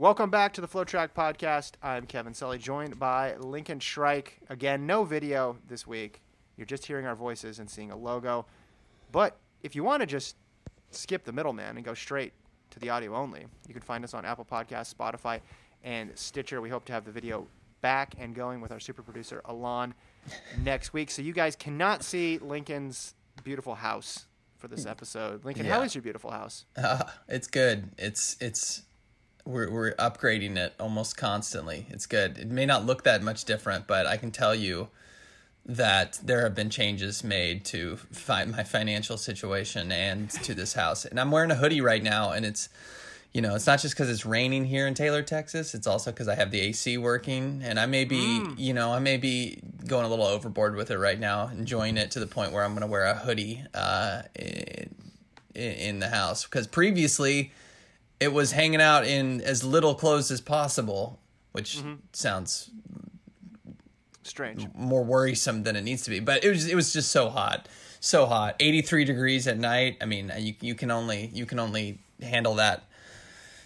Welcome back to the FloTrack Podcast. I'm Kevin Sully, joined by Lincoln Shryack. Again, no video this week. You're just hearing our voices and seeing a logo. But if you want to just skip the middleman and go straight to the audio only, you can find us on Apple Podcasts, Spotify, and Stitcher. We hope to have the video back and going with our super producer, Alon, next week. So you guys cannot see Lincoln's beautiful house for this episode. Lincoln, how Yeah. is your beautiful house? Uh, it's good. It's it's we're we're upgrading it almost constantly. It's good. It may not look that much different, but I can tell you that there have been changes made to fi- my financial situation and to this house. And I'm wearing a hoodie right now, and it's you know it's not just because it's raining here in Taylor, Texas. It's also because I have the AC working, and I may be you know I may be going a little overboard with it right now, enjoying it to the point where I'm going to wear a hoodie uh, in, in the house because previously it was hanging out in as little clothes as possible, which mm-hmm. sounds Strange. more worrisome than it needs to be. But it was it was just so hot, so hot. Eighty three degrees at night. I mean, you you can only you can only handle that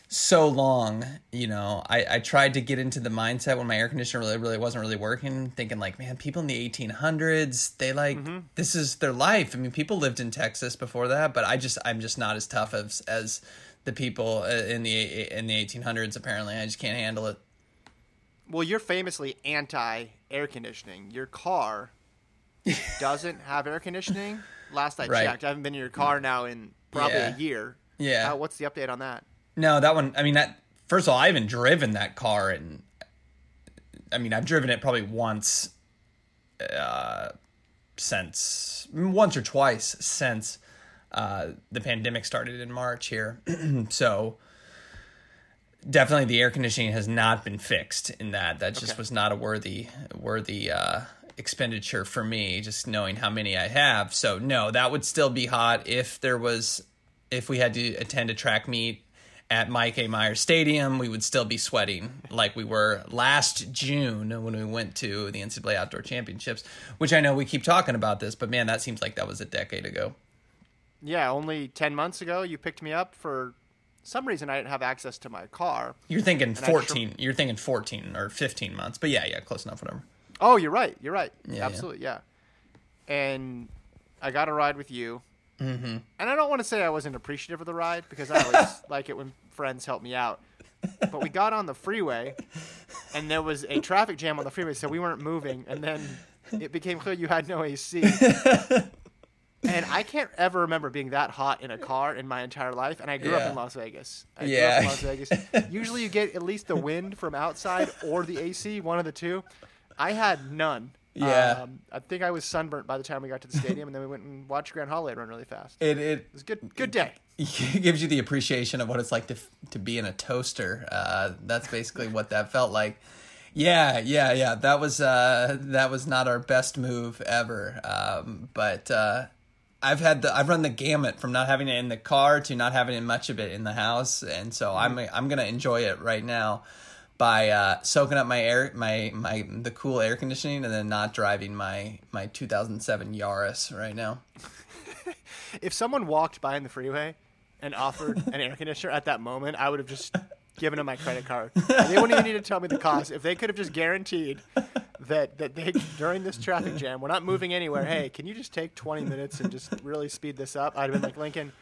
so long. You know, I I tried to get into the mindset when my air conditioner really really wasn't really working, thinking like, man, people in the eighteen hundreds, they like mm-hmm. this is their life. I mean, people lived in Texas before that, but I just I'm just not as tough as as the people uh, in the in the eighteen hundreds. Apparently, I just can't handle it. Well, you're famously anti air conditioning. Your car doesn't have air conditioning. Last I Right. checked, I haven't been in your car now in probably Yeah. a year. Yeah. Uh, what's the update on that? No, that one. I mean, that first of all, I haven't driven that car, and I mean, I've driven it probably once, uh, since once or twice since uh, the pandemic started in March here. so definitely, the air conditioning has not been fixed in that. That just Okay. was not a worthy worthy uh, expenditure for me. Just knowing how many I have. So no, that would still be hot if there was if we had to attend a track meet at Mike A. Meyer Stadium, we would still be sweating like we were last June when we went to the NCAA Outdoor Championships, which I know we keep talking about this, but man, that seems like that was a decade ago. Yeah, only 10 months ago, you picked me up for some reason I didn't have access to my car. You're thinking I sure- 14, you're thinking 14 or 15 months, but yeah, yeah, close enough, whatever. Oh, you're right. You're right. Yeah, yeah. Absolutely, yeah. And I got a ride with you. Mm-hmm. And I don't want to say I wasn't appreciative of the ride because I always like it when friends help me out. But we got on the freeway and there was a traffic jam on the freeway, so we weren't moving. And then it became clear you had no AC. and I can't ever remember being that hot in a car in my entire life. And I grew up in Las Vegas. I Yeah. grew up in Las Vegas. Usually you get at least the wind from outside or the AC, one of the two. I had none. Yeah. Um, I think I was sunburnt by the time we got to the stadium, and then we went and watched Grant Holloway run really fast. It, it, It was a good, good day. it gives you the appreciation of what it's like to to be in a toaster. Uh, that's basically what that felt like. Yeah, yeah, yeah. That was uh, that was not our best move ever. Um, but uh, I've had the I've run the gamut from not having it in the car to not having much of it in the house, and so I'm I'm gonna enjoy it right now by uh, soaking up my air my my the cool air conditioning and then not driving my my 2007 Yaris right now. If someone walked by in the freeway and offered an air conditioner at that moment, I would have just given them my credit card. They wouldn't even need to tell me the cost. If they could have just guaranteed that that they during this traffic jam, we're not moving anywhere. Hey, can you just take 20 minutes and just really speed this up? I'd have been like, Lincoln,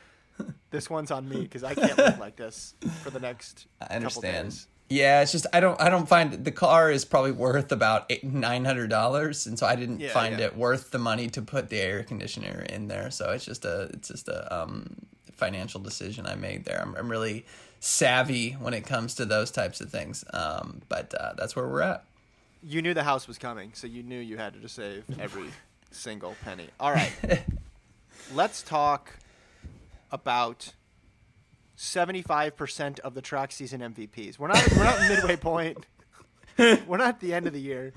this one's on me because I can't live like this for the next I understand. Yeah, it's just I don't I don't find the car is probably worth about eight, nine hundred dollars, and so I didn't Yeah, find yeah. it worth the money to put the air conditioner in there. So it's just a it's just a um, financial decision I made there. I'm, I'm really savvy when it comes to those types of things, um, but uh, that's where we're at. You knew the house was coming, so you knew you had to just save every single penny. All right. Let's talk about 75% of the track season MVPs. We're not we're not midway point. We're not at the end of the year,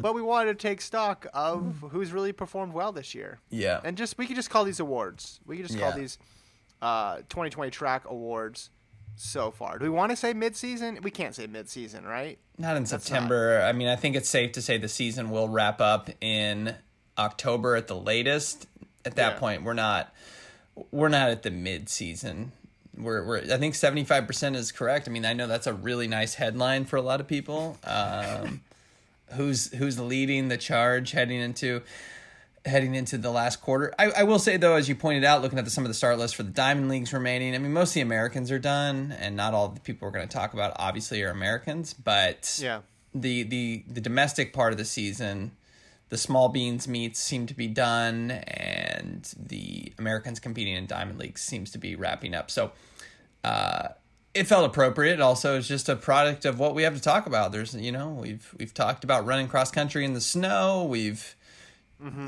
but we wanted to take stock of who's really performed well this year. Yeah. And just we could just call these awards. We could just call Yeah. these uh, 2020 track awards so far. Do we want to say mid-season? We can't say mid-season, right? Not in That's September. I mean, I think it's safe to say the season will wrap up in October at the latest. At that Yeah. point, we're not we're not at the mid season. We're, we're I think seventy five percent is correct. I mean, I know that's a really nice headline for a lot of people. Um, who's who's leading the charge heading into heading into the last quarter. I, I will say though, as you pointed out, looking at the, some of the start lists for the Diamond Leagues remaining, I mean, most of the Americans are done, and not all the people we're going to talk about obviously are Americans, but Yeah. the the the domestic part of the season, the small beans meets seem to be done, and the Americans competing in Diamond Leagues seems to be wrapping up. So. Uh, it felt appropriate. Also, it's just a product of what we have to talk about. There's, you know, we've we've talked about running cross country in the snow. We've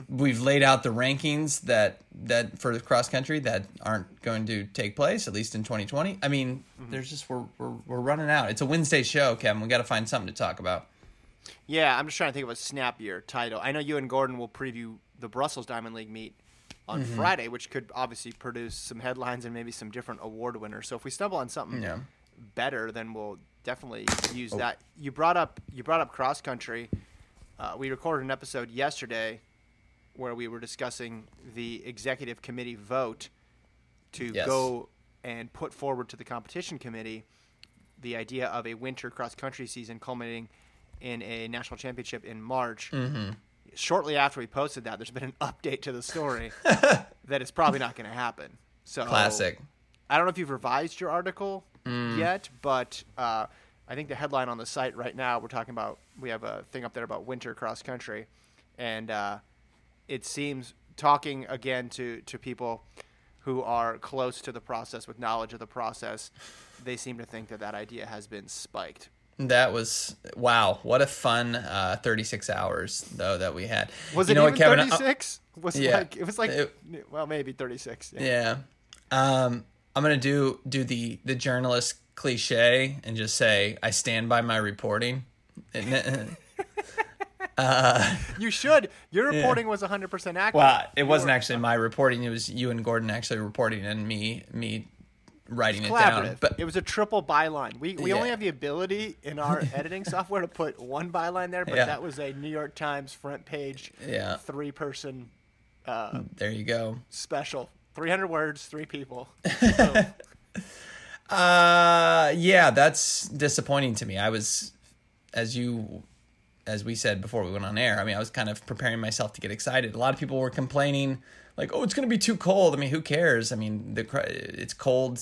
we've laid out the rankings that that for the cross country that aren't going to take place at least in 2020. I mean, there's just we're, we're we're running out. It's a Wednesday show, Kevin. We got to find something to talk about. Yeah, I'm just trying to think of a snappier title. I know you and Gordon will preview the Brussels Diamond League meet on Mm-hmm. Friday, which could obviously produce some headlines and maybe some different award winners. So if we stumble on something Yeah. better, then we'll definitely use Oh. that. You brought up you brought up cross country. Uh, we recorded an episode yesterday where we were discussing the executive committee vote to Yes. go and put forward to the competition committee the idea of a winter cross country season culminating in a national championship in March. Mm-hmm. Shortly after we posted that, there's been an update to the story that it's probably not going to happen. So Classic. I don't know if you've revised your article Mm. yet, but uh, I think the headline on the site right now we're talking about. We have a thing up there about winter cross country, and uh, it seems talking again to to people who are close to the process with knowledge of the process. They seem to think that that idea has been spiked. That was wow! What a fun uh, 36 hours though that we had. Was you it know even? 36? Was Yeah. like it was like It- well maybe 36. Yeah. Yeah. Um, I'm gonna do do the the journalist cliche and just say I stand by my reporting. And, You should. Your reporting was 100% accurate. well, it wasn't actually my reporting. It was you and Gordon actually reporting and me me writing it collaborative. down. But it was a triple byline. We we only have the ability in our editing software to put one byline there, but Yeah. that was a New York Times front page, Yeah. three person uh, there you go. special. 300 words, three people. Uh, yeah, that's disappointing to me. I was, as you, as we said before we went on air. I mean, I was kind of preparing myself to get excited. A lot of people were complaining, like, "Oh, it's going to be too cold." I mean, who cares? I mean, the it's cold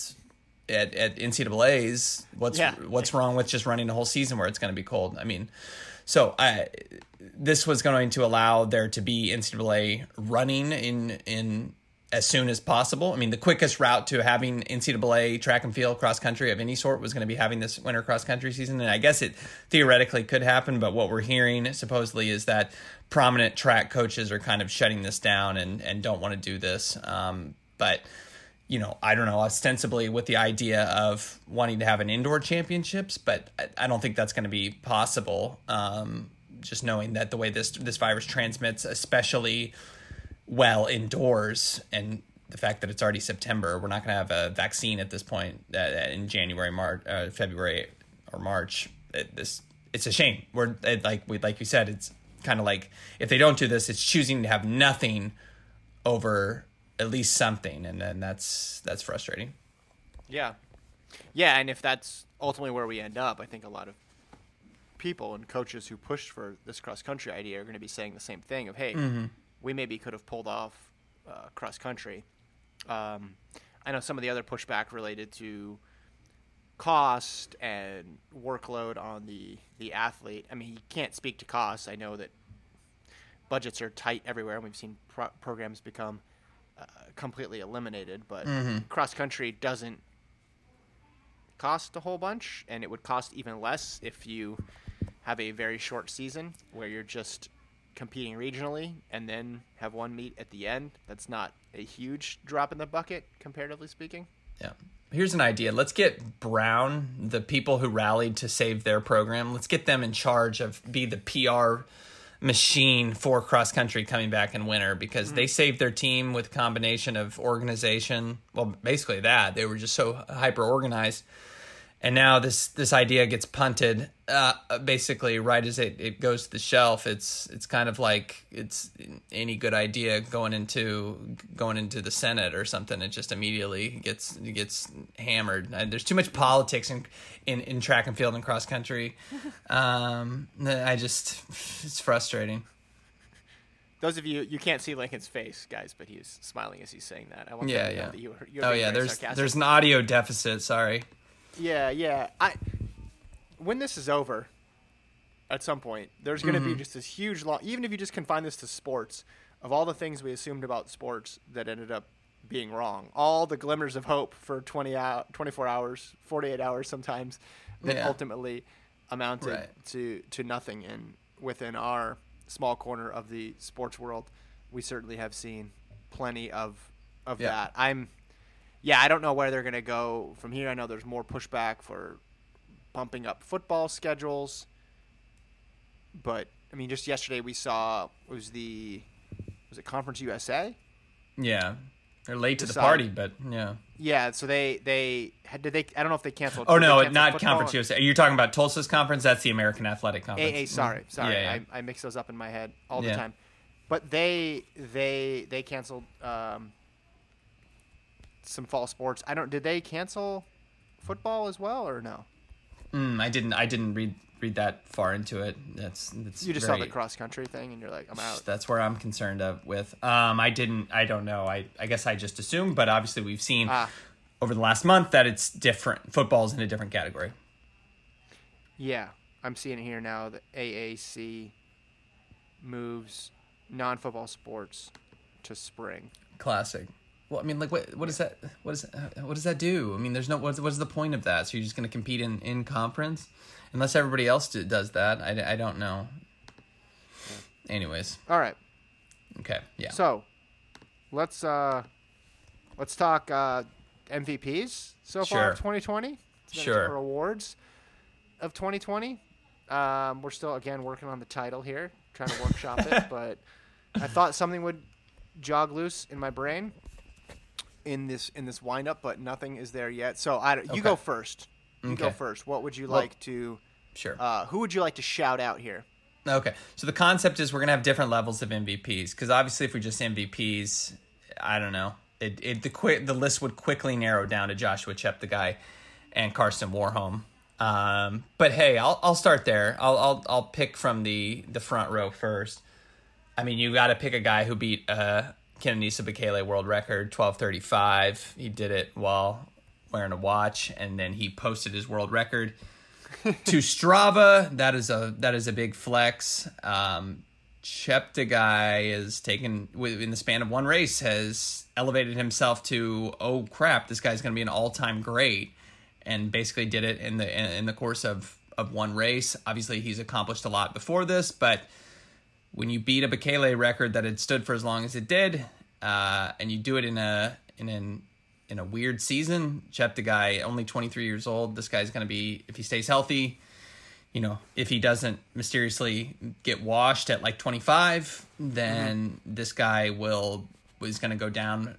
at at NCAA's. What's Yeah. what's wrong with just running a whole season where it's going to be cold? I mean, so I this was going to allow there to be NCAA running in in as soon as possible. I mean, the quickest route to having NCAA track and field cross country of any sort was going to be having this winter cross country season, and I guess it theoretically could happen. But what we're hearing supposedly is that prominent track coaches are kind of shutting this down and and don't want to do this. Um, but you know, I don't know, ostensibly with the idea of wanting to have an indoor championships, but I, I don't think that's going to be possible. Um, just knowing that the way this this virus transmits, especially well indoors and the fact that it's already September, we're not going to have a vaccine at this point uh, in January, March, uh, February, or March. It, this it's a shame. We're it, like we like you said, it's kind of like if they don't do this, it's choosing to have nothing over at least something, and then that's that's frustrating. Yeah, yeah, and if that's ultimately where we end up, I think a lot of people and coaches who pushed for this cross country idea are going to be saying the same thing of, hey, Mm-hmm. We maybe could have pulled off uh, cross country. Um, I know some of the other pushback related to cost and workload on the the athlete. I mean, you can't speak to costs. I know that budgets are tight everywhere, and we've seen pro- programs become uh, completely eliminated. But cross country doesn't cost a whole bunch, and it would cost even less if you have a very short season where you're just competing regionally and then have one meet at the end. That's not a huge drop in the bucket, comparatively speaking. Yeah. Here's an idea. Let's get Brown, the people who rallied to save their program, let's get them in charge of be the PR machine for cross country coming back in winter because mm-hmm. they saved their team with a combination of organization. Well, basically that. They were just so hyper organized. And now this this idea gets punted uh, basically right as it, it goes to the shelf. It's it's kind of like it's any good idea going into going into the Senate or something. It just immediately gets gets hammered. And there's too much politics in, in in track and field and cross country. Um, I just it's frustrating. Those of you you can't see Lincoln's face, guys, but he's smiling as he's saying that. I want Yeah, them to know yeah. that you were, you're Oh yeah, there's sarcastic. there's an audio deficit. Sorry. Yeah, yeah. I when this is over, at some point, there's going to Mm-hmm. be just this huge long. Even if you just confine this to sports, of all the things we assumed about sports that ended up being wrong, all the glimmers of hope for 20 hour, 24 hours, 48 hours sometimes, that Yeah. ultimately amounted Right. to to nothing. And within our small corner of the sports world, we certainly have seen plenty of of Yeah. that. I'm yeah, I don't know where they're going to go from here. I know there's more pushback for bumping up football schedules, but I mean, just yesterday we saw was the was it Conference USA? Yeah, they're late to the party, but yeah. Yeah, so they they had did they I don't know if they canceled. Oh no, not football Conference USA. You're talking about Tulsa's conference. That's the American Athletic Conference. AA, sorry, sorry, Yeah, yeah. I, I mix those up in my head all the Yeah. time. But they they they canceled um, some fall sports. I don't. Did they cancel football as well or no? Mm, I didn't. I didn't read read that far into it. That's that's. You just very, saw the cross country thing and you're like, I'm out. That's where I'm concerned of with. Um, I didn't. I don't know. I I guess I just assumed, but obviously we've seen Ah. over the last month that it's different. Football's in a different category. Yeah, I'm seeing it here now. The AAC moves non-football sports to spring. Classic. Well, I mean, like, what what does that what does what does that do? I mean, there's no what's what's the point of that? So you're just going to compete in in conference, unless everybody else do, does that. I, I don't know. Anyways, All right, okay, yeah, so let's uh let's talk uh MVPs so far of 2020. It's Sure. awards of 2020. Um, we're still again working on the title here, trying to workshop it, but I thought something would jog loose in my brain in this in this windup, but nothing is there yet. So I you go first. You go first. What would you Well- like to? sure. Uh, who would you like to shout out here? Okay, so the concept is we're gonna have different levels of MVPs because obviously if we just MVPs, I don't know, it, it the quick the list would quickly narrow down to Joshua Cheptegei, and Karsten Warholm. Um, but hey, I'll I'll start there. I'll I'll I'll pick from the the front row first. I mean, you got to pick a guy who beat uh Kenenisa Bekele world record twelve thirty five. He did it while wearing a watch, and then he posted his world record to Strava. That is a that is a big flex. Um, Cheptegei is taken in the span of one race has elevated himself to oh crap, this guy's going to be an all time great, and basically did it in the in the course of of one race. Obviously, he's accomplished a lot before this, but when you beat a Bekele record that had stood for as long as it did, uh, and you do it in a in an in a weird season, Cheptegei only 23 years old. This guy's going to be if he stays healthy, you know, if he doesn't mysteriously get washed at like 25, then mm-hmm. this guy will is going to go down.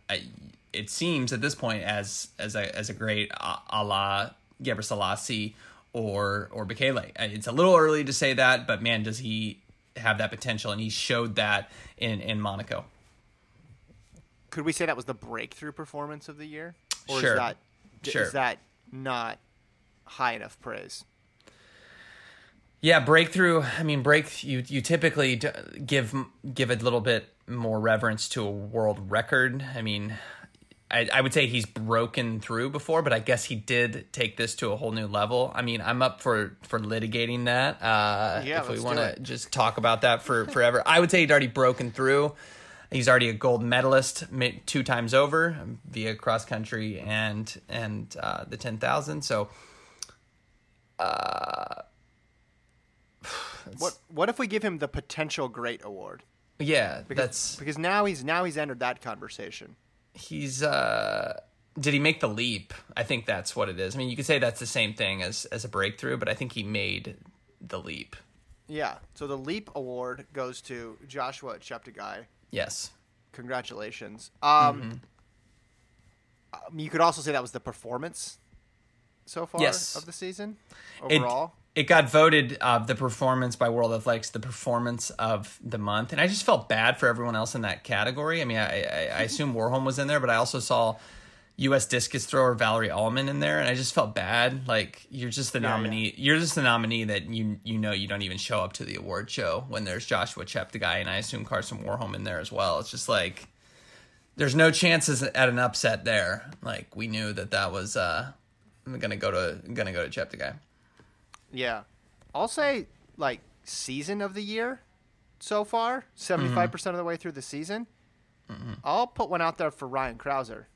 It seems at this point as as a as a great a la Gebre Selassie or or Bekele. It's a little early to say that, but man, does he have that potential? And he showed that in in Monaco. Could we say that was the breakthrough performance of the year, or sure. is that sure. is that not high enough praise? Yeah, breakthrough. I mean, break. You you typically give give a little bit more reverence to a world record. I mean, I, I would say he's broken through before, but I guess he did take this to a whole new level. I mean, I'm up for for litigating that. Uh, yeah, if we want to just talk about that for forever, I would say he'd already broken through. He's already a gold medalist two times over via cross country and and uh, the ten thousand. So. Uh, what what if we give him the potential great award? Yeah, because, that's because now he's now he's entered that conversation. He's uh did he make the leap? I think that's what it is. I mean, you could say that's the same thing as as a breakthrough, but I think he made the leap. Yeah. So the leap award goes to Joshua Cheptegei. Yes. Congratulations. Um, mm-hmm. um, you could also say that was the performance so far yes. of the season overall. It, got voted uh, the performance by World Athletics the performance of the month, and I just felt bad for everyone else in that category. I mean, I, I, I assume Warholm was in there, but I also saw U.S. discus thrower Valerie Allman in there, and I just felt bad. Like you're just the yeah, nominee. Yeah. You're just the nominee that you you know you don't even show up to the award show when there's Joshua Cheptegei, and I assume Karsten Warholm in there as well. It's just like there's no chances at an upset there. Like we knew that that was uh, gonna go to gonna go to Cheptegei. Yeah. I'll say like season of the year so far, 75% mm-hmm. of the way through the season. Mm-hmm. I'll put one out there for Ryan Crouser.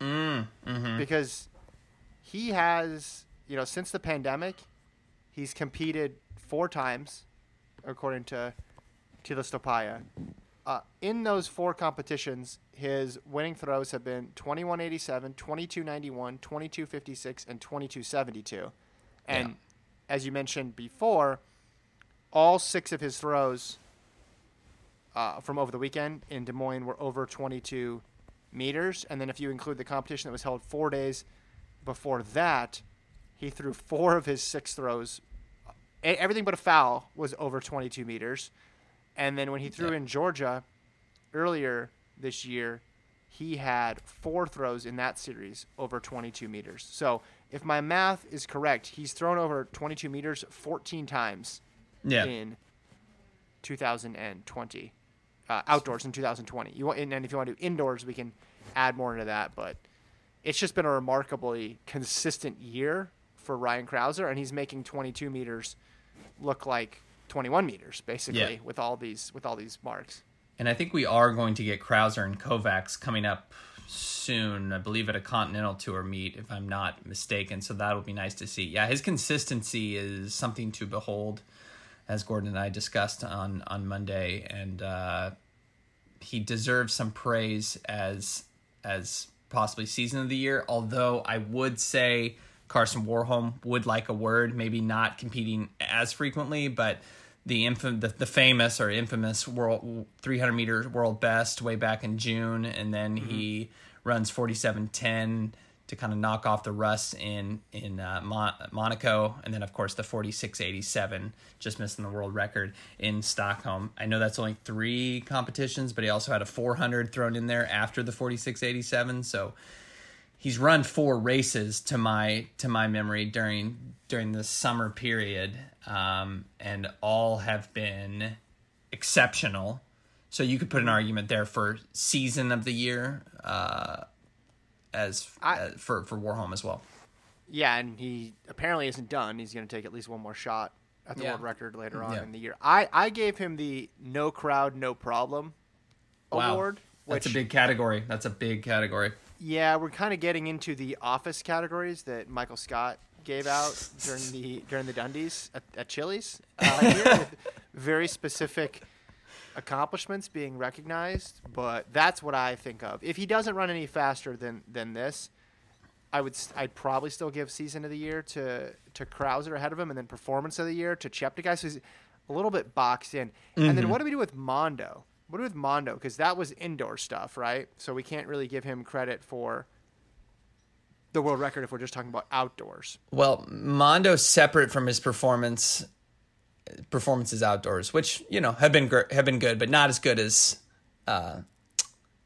Mm, mm-hmm. Because he has, you know, since the pandemic, he's competed four times, according to Tilastopaja. Uh, in those four competitions, his winning throws have been 2187, 2291, 2256, and 2272. And yeah as you mentioned before, all six of his throws uh, from over the weekend in Des Moines were over 22 meters. And then if you include the competition that was held four days before that, he threw four of his six throws. Everything but a foul was over 22 meters. And then when he threw in Georgia earlier this year, he had four throws in that series over 22 meters. So if my math is correct, he's thrown over 22 meters 14 times yeah. in 2020. Uh, outdoors in 2020. You want, and, and if you want to do indoors, we can add more into that. But it's just been a remarkably consistent year for Ryan Crouser, and he's making 22 meters look like 21 meters, basically, yeah. with all these with all these marks. And I think we are going to get Crouser and Kovacs coming up soon. I believe at a Continental Tour meet, if I'm not mistaken. So that'll be nice to see. Yeah, his consistency is something to behold, as Gordon and I discussed on on Monday, and uh, he deserves some praise as as possibly season of the year. Although I would say Karsten Warholm would like a word, maybe not competing as frequently, but the infam- the, the famous or infamous world 300 meter world best way back in June, and then mm-hmm. he runs 47.10 to kind of knock off the rust in in uh, Mon- Monaco, and then of course the 46.87, just missing the world record in Stockholm. I know that's only three competitions, but he also had a 400 thrown in there after the 46.87, so he's run four races to my to my memory during during the summer period, um, and all have been exceptional. So you could put an argument there for season of the year uh, as, I, uh, for for Warholm as well. Yeah, and he apparently isn't done. He's going to take at least one more shot at the yeah. world record later on yeah. in the year. I I gave him the no crowd no problem wow. award. That's a big category. That's a big category. Yeah, we're kind of getting into the office categories that Michael Scott gave out during the during the Dundies at, at Chili's. Uh, very specific accomplishments being recognized, but that's what I think of. If he doesn't run any faster than than this, I would I'd probably still give season of the year to to Crouser ahead of him, and then performance of the year to Cheptegei. So he's a little bit boxed in. And then what do we do with Mondo? What with Mondo? Because that was indoor stuff, right? So we can't really give him credit for the world record if we're just talking about outdoors. Well, Mondo separate from his performance performances outdoors, which you know have been gr- have been good, but not as good as uh,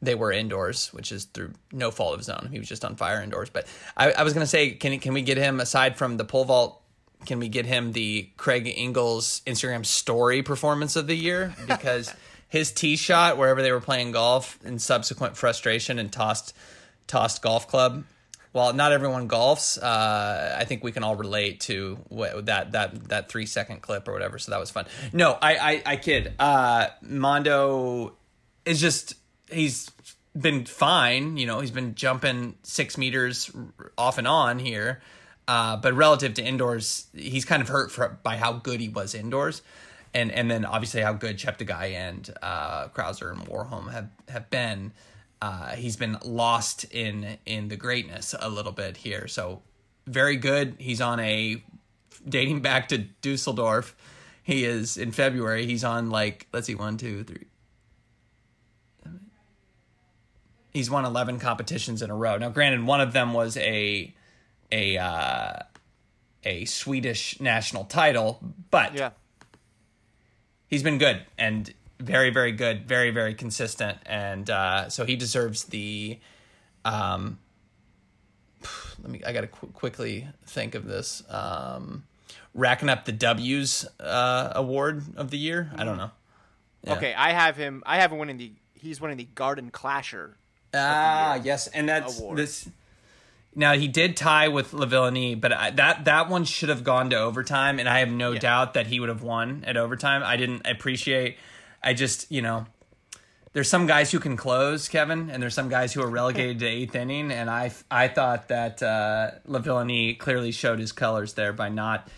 they were indoors, which is through no fault of his own. He was just on fire indoors. But I, I was gonna say, can can we get him aside from the pole vault? Can we get him the Craig Engels Instagram story performance of the year because his tee shot wherever they were playing golf in subsequent frustration and tossed tossed golf club while not everyone golfs, uh, I think we can all relate to what, that that that three second clip or whatever. So that was fun. No, I I, I kid. Uh, Mondo is just he's been fine. You know, he's been jumping six meters off and on here. Uh, but relative to indoors, he's kind of hurt for, by how good he was indoors, and and then obviously how good Cheptegei and uh, Crouser and Warholm have have been uh, he's been lost in in the greatness a little bit here. So very good. He's on a dating back to Dusseldorf. He is in February. He's on like let's see, one, two, three. He's won eleven competitions in a row. Now, granted, one of them was a a uh, a Swedish national title, but Yeah. He's been good and very very good very very consistent and uh, so he deserves the um let me i gotta qu- quickly think of this um racking up the w's uh award of the year i don't know Yeah. Okay, I have him. I have him winning the. He's winning the Garden Clasher. ah yes and that's award. this now he did tie with Lavillenie, but I, that that one should have gone to overtime, and I have no Yeah. doubt that he would have won at overtime. I didn't appreciate. I just you know, there's some guys who can close, Kevin, and there's some guys who are relegated to eighth inning, and I I thought that uh, Lavillenie clearly showed his colors there by not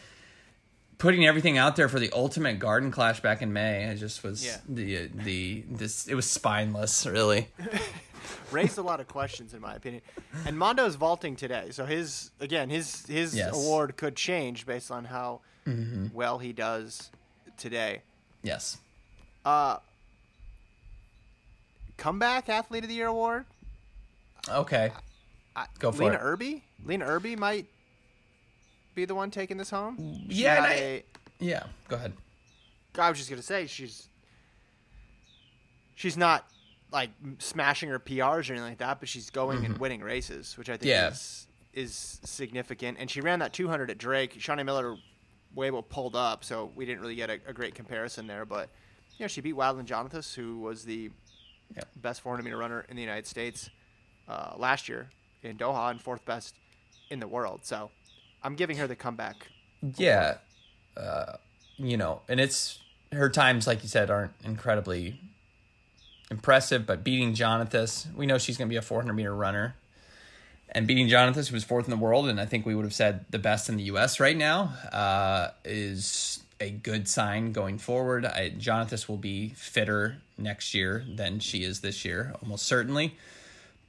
putting everything out there for the ultimate Garden Clash back in May. It just was Yeah. the the this it was spineless, really. raised a lot of questions in my opinion. And Mondo's vaulting today, so his again his his Yes. award could change based on how well he does today. Yes. Uh, comeback athlete of the year award. Okay. I, Go for it. Lynna it. Irby. Lynna Irby might be the one taking this home. Yeah, I- a- Yeah. Go ahead. I was just gonna say she's she's not like smashing her PRs or anything like that, but she's going and winning races, which I think Mm-hmm. Yeah. is is significant. And she ran that 200 at Drake. Shawnee Miller Weibo pulled up, so we didn't really get a, a great comparison there. But you know, she beat Wadeline Jonathas, who was the Yep. best 400 meter runner in the United States uh, last year in Doha and fourth best in the world. So I'm giving her the comeback. Yeah. Uh, you know, and it's her times, like you said, aren't incredibly impressive, but beating Jonathas, we know she's going to be a 400 meter runner. And beating Jonathas, who was fourth in the world, and I think we would have said the best in the U.S. right now, uh, is a good sign going forward. I, Jonathas will be fitter next year than she is this year, almost certainly.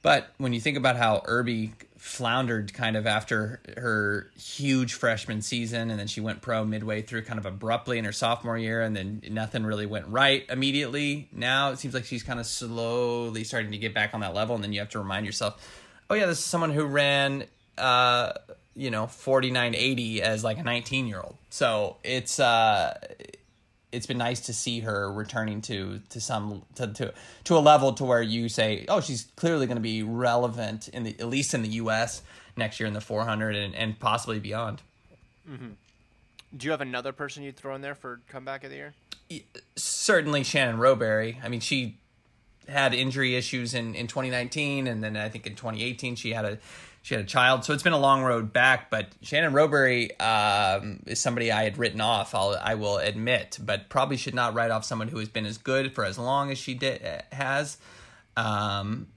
But when you think about how Irby floundered kind of after her huge freshman season, and then she went pro midway through kind of abruptly in her sophomore year, and then nothing really went right immediately. Now it seems like she's kind of slowly starting to get back on that level, and then you have to remind yourself, oh yeah, this is someone who ran, uh, you know, forty nine eighty as like a nineteen year old. So it's uh, it's been nice to see her returning to to some to to, to a level to where you say, oh, she's clearly going to be relevant in the at least in the U.S. next year in the 400 and, and possibly beyond. Mm-hmm. Do you have another person you'd throw in there for comeback of the year? Certainly Shannon Rowbury. I mean, she had injury issues in, in 2019, and then I think in 2018 she had a she had a child. So it's been a long road back. But Shannon Rowbury um, is somebody I had written off. I'll, I will admit, but probably should not write off someone who has been as good for as long as she did has. Um,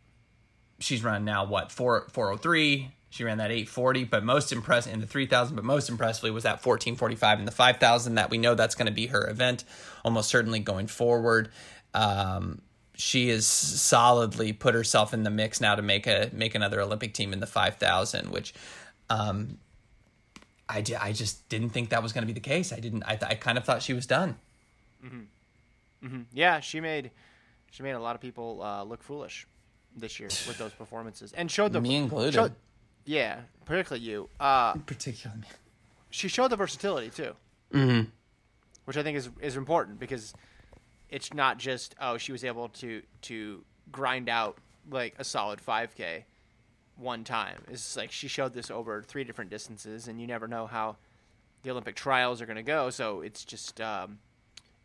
she's run now what four four oh three. She ran that eight forty, but most impressive in the three thousand. But most impressively was that fourteen forty five in the five thousand. That we know that's going to be her event, almost certainly going forward. Um, she has solidly put herself in the mix now to make a make another Olympic team in the 5000 which um I, I just didn't think that was going to be the case. I didn't I, th- I kind of thought she was done. Mm-hmm. Mm-hmm. Yeah, she made she made a lot of people uh, look foolish this year with those performances and showed the me included. Showed, yeah, particularly you. Uh, particularly me. She showed the versatility too, mm-hmm. which I think is is important because it's not just oh she was able to to grind out like a solid 5k one time. It's like she showed this over three different distances and you never know how the olympic trials are going to go. So it's just um,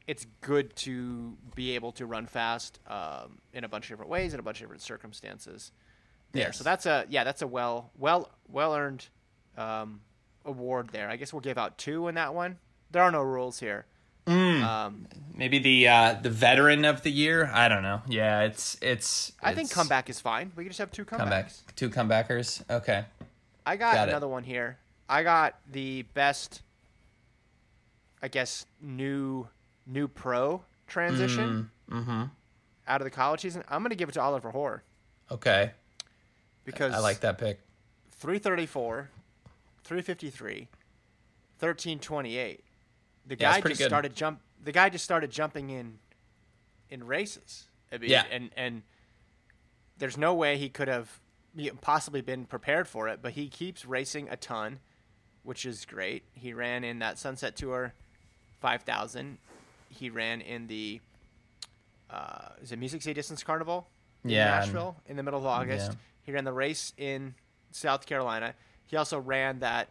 it's good to be able to run fast um, in a bunch of different ways in a bunch of different circumstances there. Yes. so that's a yeah that's a well well well earned um, award there. I guess we'll give out two in that one. There are no rules here um, Maybe the uh, the veteran of the year. I don't know. Yeah, it's it's. I think comeback is fine. We can just have two comebacks. comeback. Two comebackers. Okay. I got, Got it. another one here. I got the best, I guess, new new pro transition Mm-hmm. out of the college season. I'm going to give it to Oliver Hoare Okay. because I like that pick. 334, 353, 1328. The Yeah, guy just good. started jump. The guy just started jumping in in races. I mean, Yeah. and and there's no way he could have possibly been prepared for it, but he keeps racing a ton, which is great. He ran in that Sunset Tour 5000. He ran in the uh, is it Music City Distance Carnival in Yeah, Nashville in the middle of August. Yeah. He ran the race in South Carolina. He also ran that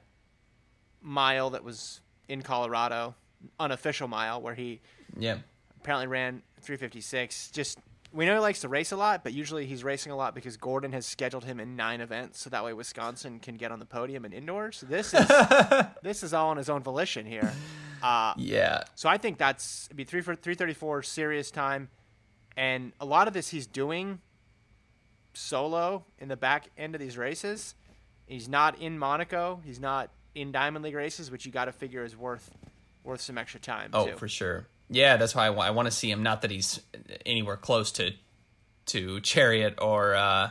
mile that was in Colorado, unofficial mile, where he Yeah. apparently ran 356. Just we know he likes to race a lot, but usually he's racing a lot because Gordon has scheduled him in nine events, so that way Wisconsin can get on the podium in indoors. This is this is all on his own volition here. Uh, Yeah. so I think that's it'd be three for three thirty four serious time, and a lot of this he's doing solo in the back end of these races. He's not in Monaco. He's not in Diamond League races, which you got to figure is worth worth some extra time. Oh, too. for sure. Yeah, that's why I want, I want to see him. Not that he's anywhere close to to Cheruiyot or uh,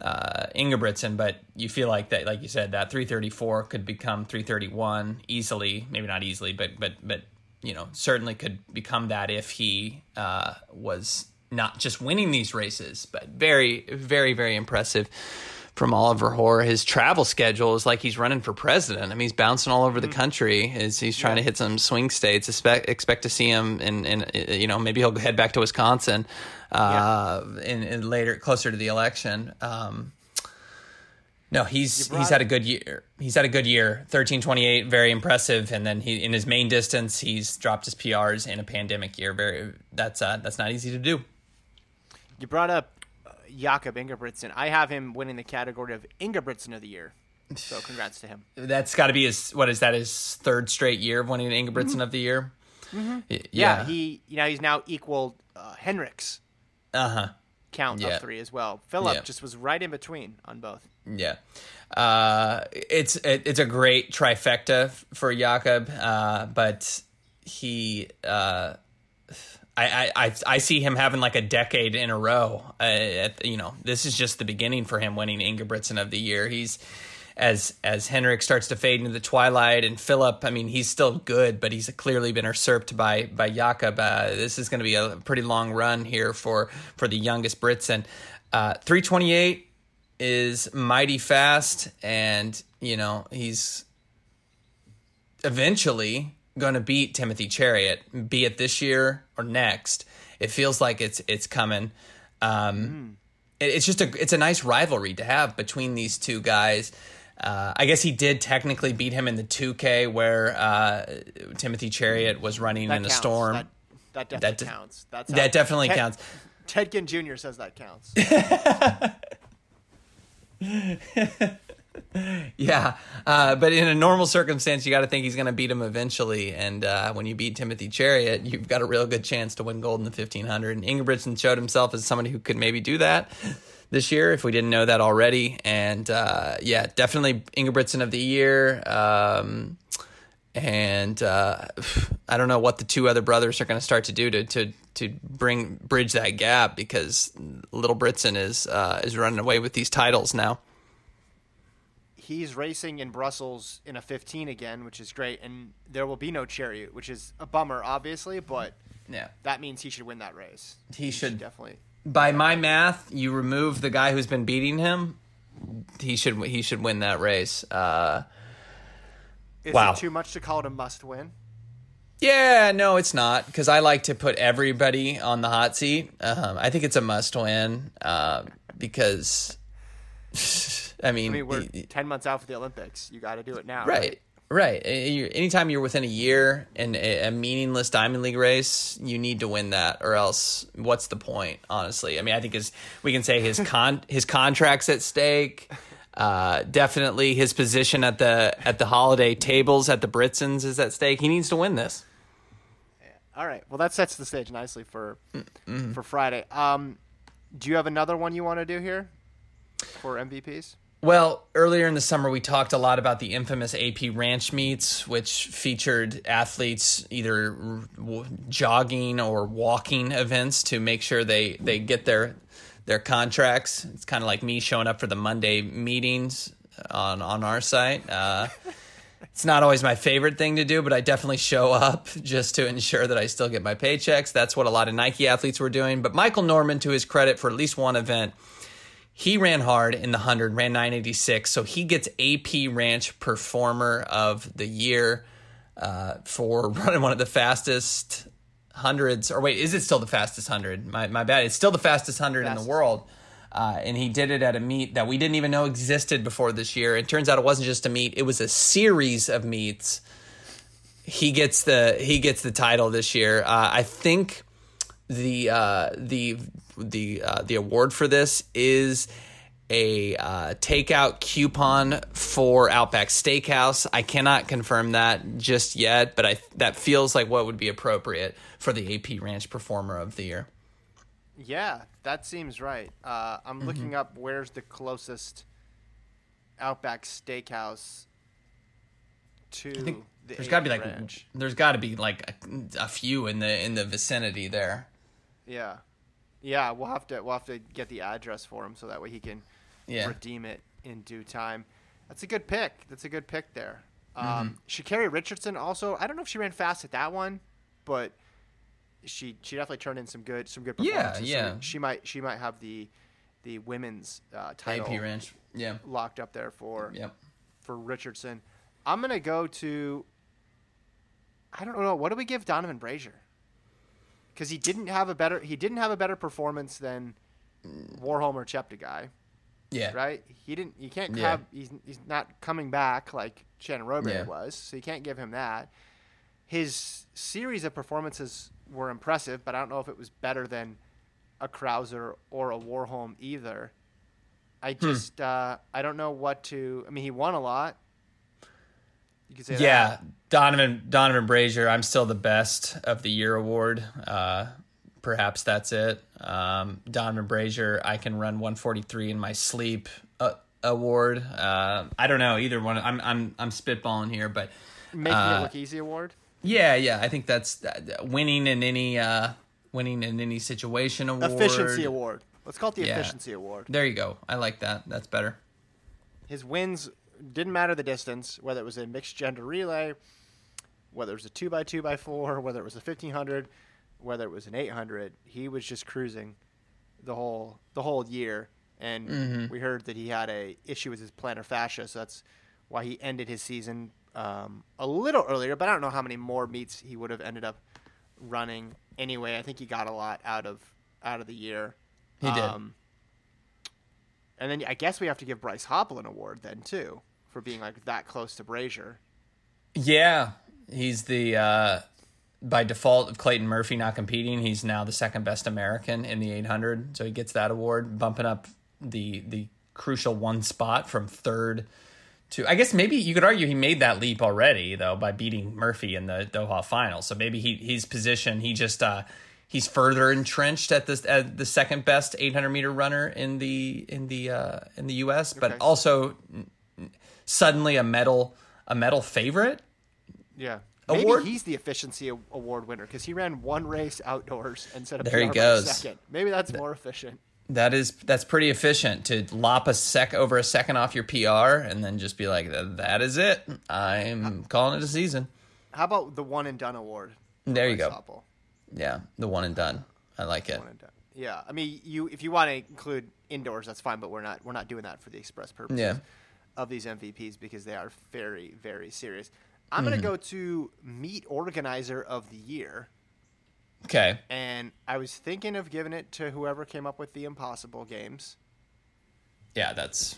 uh, Ingebrigtsen, but you feel like that, like you said, that 334 could become 331 easily. Maybe not easily, but but but you know, certainly could become that if he uh, was not just winning these races, but very, very, very impressive from Oliver Hoare. His travel schedule is like he's running for president. I mean, he's bouncing all over the country as he's trying to hit some swing states. Expect, expect to see him in, in, you know, maybe he'll head back to Wisconsin uh, in, in later, closer to the election. Um, no, he's he's had a good year. He's had a good year. Thirteen twenty eight, very impressive. And then he in his main distance, he's dropped his PRs in a pandemic year. Very that's uh, that's not easy to do. You brought up uh, Jakob Ingebrigtsen. I have him winning the category of Ingebrigtsen of the year. So congrats to him. That's got to be his. What is that? His third straight year of winning an Ingebrigtsen of the year. Mm-hmm. Yeah, Yeah. he you know he's now equaled uh, Henrik's Uh huh. count Yeah. of three as well. Filip Yeah. just was right in between on both. Yeah. Uh, it's it, it's a great trifecta for Jakob, uh, but he. Uh, I, I, I- see him having like a decade in a row. Uh, at, you know, this is just the beginning for him winning Ingebrigtsen of the year. He's as as Henrik starts to fade into the twilight, and Filip. I mean, he's still good, but he's clearly been usurped by by Jakob. Uh, this is going to be a pretty long run here for for the youngest Britson. Uh, Three twenty eight is mighty fast, and you know he's eventually going to beat Timothy Cheruiyot, be it this year or next. It feels like it's it's coming. Um, it- it's just a it's a nice rivalry to have between these two guys. Uh, I guess he did technically beat him in the 2K where uh, Timothy Cheruiyot was running That in a storm. That, that definitely That de- counts. That's that definitely Ted- counts. Tedkin Jr. says that counts. Yeah, uh, but in a normal circumstance, you got to think he's going to beat him eventually. And uh, when you beat Timothy Cheruiyot, you've got a real good chance to win gold in the 1500. And Ingebrigtsen showed himself as somebody who could maybe do that this year if we didn't know that already. And uh, yeah, definitely Ingebrigtsen of the year. Um, and uh, I don't know what the two other brothers are going to start to do to to to bring bridge that gap because Little Britson is uh, is running away with these titles now. He's racing in Brussels in a 15 again, which is great, and there will be no Cheruiyot, which is a bummer, obviously, but Yeah, that means he should win that race. he should. Definitely. By my math, you remove the guy who's been beating him. He should he should win that race. Uh, Is Wow. it too much to call it a must win? Yeah, no, it's not because I like to put everybody on the hot seat. Um, I think it's a must win uh, because, I mean, I mean, we're 10 months out for the Olympics. You got to do it now. right, right. You- Anytime you're within a year in a, a meaningless Diamond League race, you need to win that, or else what's the point? Honestly, I mean, I think his we can say his con his contracts at stake. Uh, definitely his position at the at the holiday tables at the Britsons is at stake. He needs to win this. All right. Well, that sets the stage nicely for Mm-hmm. for Friday. Um, do you have another one you want to do here for MVPs? Well, earlier in the summer, we talked a lot about the infamous AP Ranch meets, which featured athletes either jogging or walking events to make sure they, they get their their contracts. It's kind of like me showing up for the Monday meetings on on our site. Uh, it's not always my favorite thing to do, but I definitely show up just to ensure that I still get my paychecks. That's what a lot of Nike athletes were doing. But Michael Norman, to his credit, for at least one event, he ran hard in the 100, ran 986. So he gets AP Ranch Performer of the Year uh, for running one of the fastest hundreds. Or wait, is it still the fastest 100? My, my bad. It's still the fastest 100 in the world. Uh, and he did it at a meet that we didn't even know existed before this year. It turns out it wasn't just a meet; it was a series of meets. He gets the he gets the title this year. Uh, I think the uh, the the uh, the award for this is a uh, takeout coupon for Outback Steakhouse. I cannot confirm that just yet, but I that feels like what would be appropriate for the AP Ranch Performer of the Year. Yeah, that seems right. Uh, I'm Mm-hmm. looking up where's the closest Outback Steakhouse to I think the there's got to be like Ranch. there's got to be like a, a few in the in the vicinity there. Yeah, yeah. We'll have to we'll have to get the address for him so that way he can Yeah. redeem it in due time. That's a good pick. That's a good pick there. Mm-hmm. Um, Sha'Carri Richardson also. I don't know if she ran fast at that one, but she she definitely turned in some good some good Yeah, performances. So yeah. she might she might have the the women's uh, title AP Ranch. Yeah. locked up there for Yep. for Richardson. I'm gonna go to. I don't know. What do we give Donavan Brazier? Because he didn't have a better he didn't have a better performance than Warholm or Cheptegei, Yeah. right? He didn't. You can't Yeah. have. He's he's not coming back like Shannon Rowbury Yeah. was, so you can't give him that. His series of performances were impressive, but I don't know if it was better than a Crouser or a Warholm either. I Hmm. just uh, I don't know what to. I mean, he won a lot. You could say Yeah, that. Donavan Donavan Brazier. I'm still the best of the year award. Uh, perhaps that's it. Um, Donavan Brazier. I can run 143 in my sleep. Uh, award. Uh, I don't know either one. I'm I'm I'm spitballing here, but Making uh, it look easy award. yeah, yeah. I think that's uh, winning in any uh, winning in any situation award. Efficiency award. Let's call it the Yeah. efficiency award. There you go. I like that. That's better. His wins didn't matter the distance, whether it was a mixed gender relay, whether it was a two by two by four, whether it was a fifteen hundred, whether it was an eight hundred. He was just cruising the whole the whole year, and Mm-hmm. we heard that he had a issue with his plantar fascia, so that's why he ended his season um, a little earlier. But I don't know how many more meets he would have ended up running anyway. I think he got a lot out of out of the year. He did. Um, and then I guess we have to give Bryce Hoppel an award then too for being like that close to Brazier. Yeah, he's the uh, by default of Clayton Murphy not competing. He's now the second best American in the 800, so he gets that award, bumping up the the crucial one spot from third to. I guess maybe you could argue he made that leap already though by beating Murphy in the Doha final. So maybe he his position he just. Uh, He's further entrenched at this at the second best 800 meter runner in the in the uh, in the U.S., but Okay. also suddenly a medal a medal favorite Yeah. Maybe Award- he's the efficiency award winner because he ran one race outdoors and set a There he goes. second. Maybe that's more efficient. That is that's pretty efficient to lop a sec over a second off your PR and then just be like, "That- is it. I'm calling it a season. How about the one and done award? There you go. Yeah, the one and done. I like it. One and done. Yeah, I mean, you if you want to include indoors, that's fine, but we're not we're not doing that for the express purpose. Yeah. Of these MVPs because they are very very serious. I'm Mm-hmm. gonna go to meet organizer of the year, Okay. and I was thinking of giving it to whoever came up with the Impossible Games Yeah, that's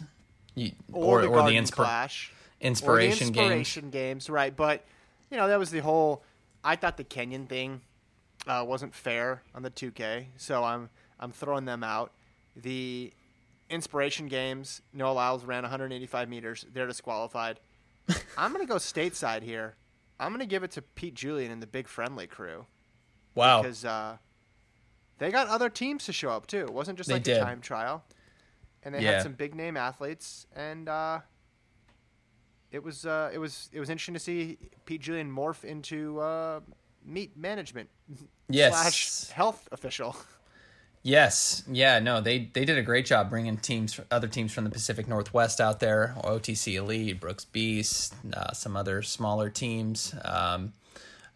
you, or, or the or the insp- Clash. inspiration the games. inspiration games, right? But you know that was the whole. I thought the Kenyan thing uh, wasn't fair on the 2K, so I'm I'm throwing them out. The inspiration games, Noah Lyles ran 185 meters. They're disqualified. I'm gonna go stateside here. I'm gonna give it to Pete Julian and the Big Friendly crew Wow. because uh, they got other teams to show up too. It wasn't just They like did. a time trial, and they Yeah. had some big name athletes, and uh, it was uh, it was it was interesting to see Pete Julian morph into uh, meet management Yes. slash health official. Yes, yeah, no, they they did a great job bringing teams, other teams from the Pacific Northwest out there, OTC Elite, Brooks Beast, uh, some other smaller teams. Um,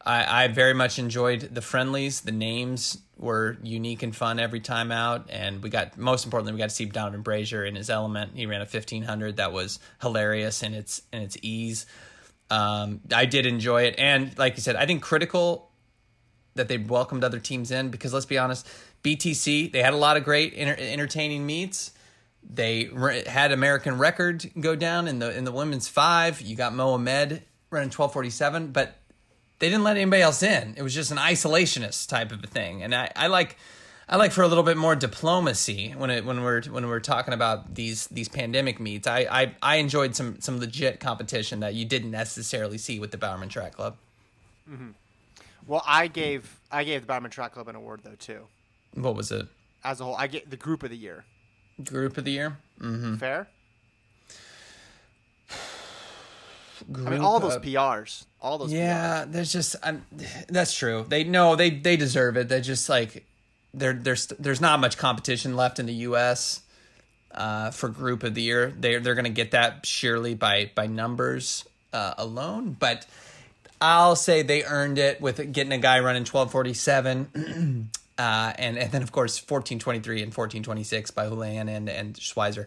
I, I very much enjoyed the friendlies. The names were unique and fun every time out, and we got most importantly we got to see Donavan Brazier in his element. He ran a fifteen hundred that was hilarious in its in its ease. Um, I did enjoy it, and like you said, I think critical that they welcomed other teams in because let's be honest, BTC they had a lot of great enter- entertaining meets. They re- had American record go down in the in the women's five. You got Mohamed running twelve forty seven, but they didn't let anybody else in. It was just an isolationist type of a thing, and I, I like. I like for a little bit more diplomacy when it when we're when we're talking about these these pandemic meets. I, I I enjoyed some some legit competition that you didn't necessarily see with the Bowerman Track Club. Mm-hmm. Well, I gave I gave the Bowerman Track Club an award though too. What was it? As a whole, I get the group of the year. Group of the year. Fair. Group I mean, all those of- PRs, all those. Yeah, there's just I'm, that's true. They no, they they deserve it. They just like there there's there's not much competition left in the U.S. Uh, for group of the year. They they're gonna get that surely by by numbers uh, alone, but. I'll say they earned it with getting a guy running 1247. uh, and, and then, of course, 1423 and 1426 by Houlihan and, and Schweizer.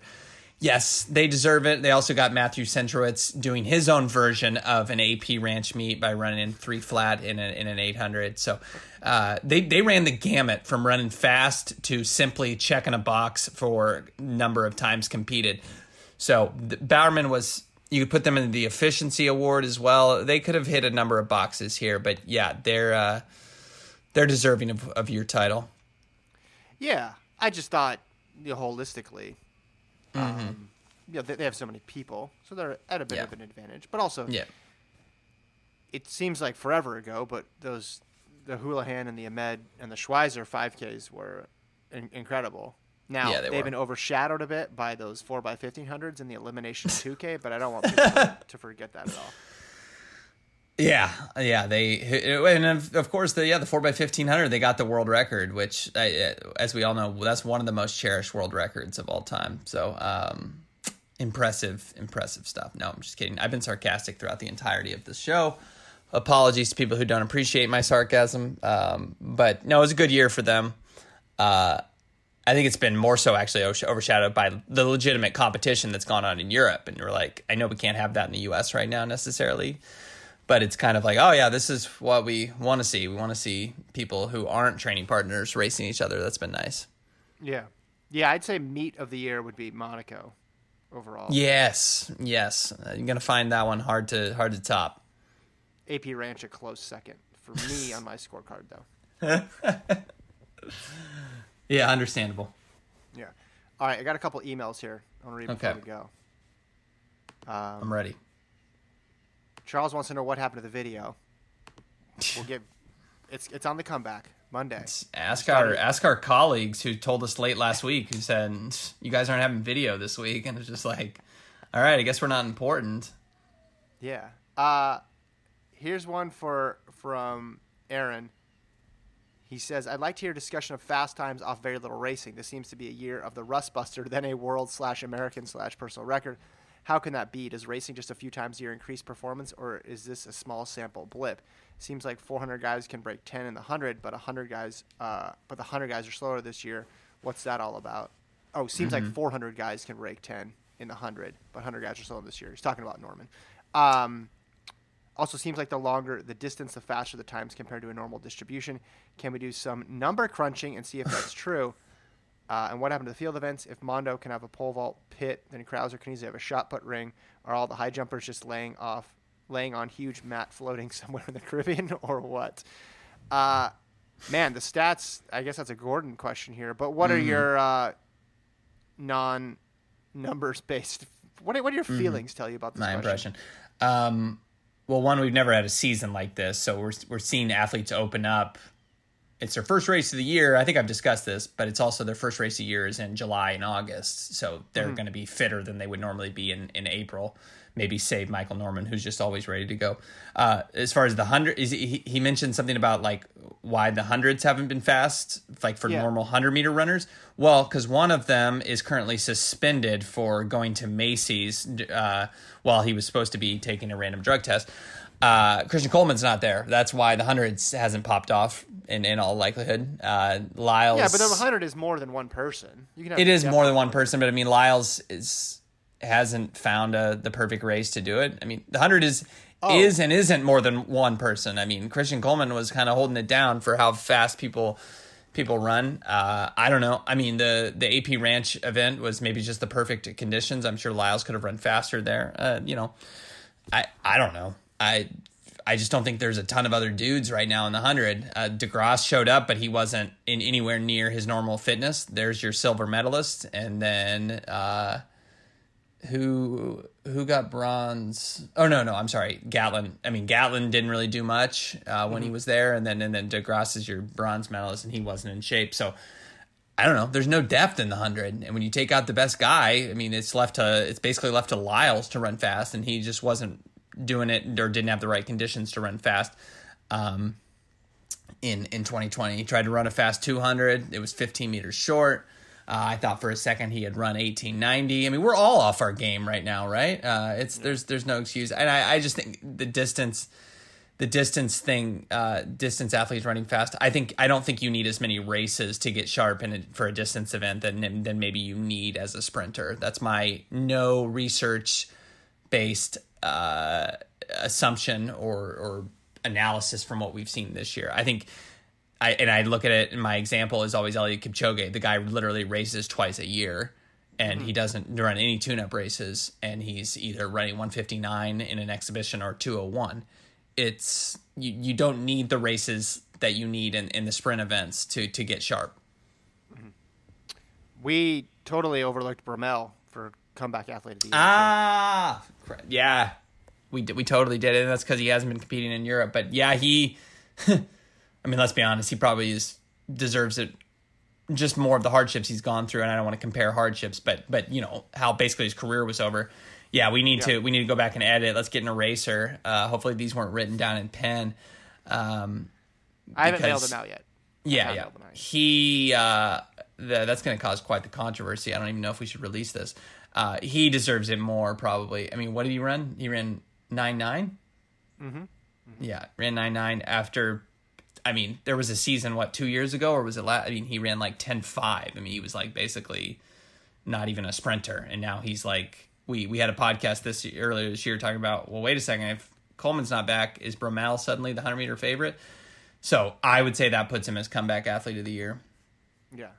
Yes, they deserve it. They also got Matthew Centrowitz doing his own version of an AP ranch meet by running in three flat in, a, in an 800. So uh, they, they ran the gamut from running fast to simply checking a box for number of times competed. So Bowerman was you could put them in the efficiency award as well. They could have hit a number of boxes here, but yeah, they're uh, they're deserving of, of your title. Yeah, I just thought, you know, holistically, Mm-hmm. um, you know, they, they have so many people, so they're at a bit Yeah. of an advantage. But also, Yeah, it seems like forever ago, but those the Houlihan and the Ahmed and the Schweizer 5Ks were in- incredible. Now Yeah, they they've were. been overshadowed a bit by those four x fifteen hundreds and the elimination 2K, but I don't want people to, forget that at all. yeah, yeah. They and of, of course the yeah the four x fifteen hundred they got the world record, which uh, as we all know that's one of the most cherished world records of all time. So um, impressive, impressive stuff. No, I'm just kidding. I've been sarcastic throughout the entirety of this show. Apologies to people who don't appreciate my sarcasm, um, but no, it was a good year for them. Uh, I think it's been more so actually overshadowed by the legitimate competition that's gone on in Europe. And we're like, I know we can't have that in the US right now necessarily, but it's kind of like, oh yeah, this is what we want to see. We want to see people who aren't training partners racing each other. That's been nice. Yeah, yeah, I'd say meet of the year would be Monaco overall. Yes, yes, you're gonna find that one hard to hard to top. AP Ranch a close second for me on my scorecard though. Yeah, understandable. Yeah. All right, I got a couple emails here. I want to read before Okay. we go. I'm ready. Charles wants to know what happened to the video. We'll get it's it's on the comeback Monday. Ask our ask our colleagues who told us late last week who said you guys aren't having video this week, and it's just like, all right, I guess we're not important. Yeah. Uh Here's one for from Aaron. He says, "I'd like to hear a discussion of fast times off very little racing. This seems to be a year of the Rust Buster, then a world slash American slash personal record. How can that be? Does racing just a few times a year increase performance, or is this a small sample blip? Seems like 400 guys can break 10 in the 100, but 100 guys, uh, but the 100 guys are slower this year. What's that all about? Oh, seems like 400 guys can break 10 in the 100, but 100 guys are slower this year. He's talking about Norman. Um, also, seems like the longer the distance, the faster the times compared to a normal distribution. Can we do some number crunching and see if that's true? Uh, and what happened to the field events? If Mondo can have a pole vault pit, then Crouser can easily have a shot put ring. Are all the high jumpers just laying off, laying on huge mat floating somewhere in the Caribbean, or what? Uh, man, the stats. I guess that's a Gordon question here. But what are your uh, non numbers based? What, are- what do your feelings tell you about this my question? impression. Um, well, one, we've never had a season like this, so we're we're seeing athletes open up. It's their first race of the year. I think I've discussed this, but it's also their first race of the year is in July and August, so they're Mm-hmm. going to be fitter than they would normally be in in April. Maybe save Michael Norman, who's just always ready to go. Uh, as far as the hundred, is he, he mentioned something about like why the hundreds haven't been fast, like for Yeah. normal hundred meter runners. Well, because one of them is currently suspended for going to Macy's uh, while he was supposed to be taking a random drug test. Uh, Christian Coleman's not there. That's why the hundreds hasn't popped off in, in all likelihood. Uh, Lyles, Yeah, but the 100 is more than one person. You can have it is more than one person, but I mean Lyles is hasn't found a, the perfect race to do it. I mean the hundred is Oh. is and isn't more than one person. I mean Christian Coleman was kind of holding it down for how fast people people run. Uh, I don't know. I mean the the AP Ranch event was maybe just the perfect conditions. I'm sure Lyles could have run faster there. Uh, you know, I I don't know. I I just don't think there's a ton of other dudes right now in the hundred. Uh, De Grasse showed up, but he wasn't in anywhere near his normal fitness. There's your silver medalist, and then uh, who who got bronze? Oh no, no, I'm sorry, Gatlin. I mean Gatlin didn't really do much uh, when he was there, and then and then De Grasse is your bronze medalist, and he wasn't in shape. So I don't know. There's no depth in the hundred, and when you take out the best guy, I mean, it's left to it's basically left to Lyles to run fast, and he just wasn't doing it or didn't have the right conditions to run fast. Um, in in 2020, he tried to run a fast 200. It was 15 meters short. Uh, I thought for a second he had run 1890. I mean, we're all off our game right now, right? Uh, it's there's there's no excuse, and I, I just think the distance the distance thing, uh, distance athletes running fast. I think I don't think you need as many races to get sharp in a, for a distance event than than maybe you need as a sprinter. That's my no research based uh, assumption or or analysis from what we've seen this year. I think. I, and I look at it, and my example is always Eliud Kipchoge. The guy literally races twice a year, and he doesn't run any tune-up races, and he's either running 159 in an exhibition or 201 it's you, you don't need the races that you need in, in the sprint events to to get sharp. We totally overlooked Bromell for comeback athlete of the year. Ah, yeah, we we totally did it. And that's because he hasn't been competing in Europe. But yeah, he. I mean, let's be honest. He probably is deserves it. Just more of the hardships he's gone through, and I don't want to compare hardships, but but you know how basically his career was over. Yeah, we need Yeah. to we need to go back and edit. Let's get an eraser. Uh, hopefully, these weren't written down in pen. Um, I haven't because- him out yet. Yeah, yeah. He uh, the, that's going to cause quite the controversy. I don't even know if we should release this. Uh, he deserves it more, probably. I mean, what did he run? He ran nine nine Mm-hmm. Yeah, ran nine nine after. I mean, there was a season what two years ago, or was it? La- I mean, he ran like 10-5. I mean, he was like basically not even a sprinter, and now he's like. We we had a podcast this earlier this year talking about. Well, wait a second. If Coleman's not back, is Bromell suddenly the hundred meter favorite? So I would say that puts him as comeback athlete of the year. Yeah,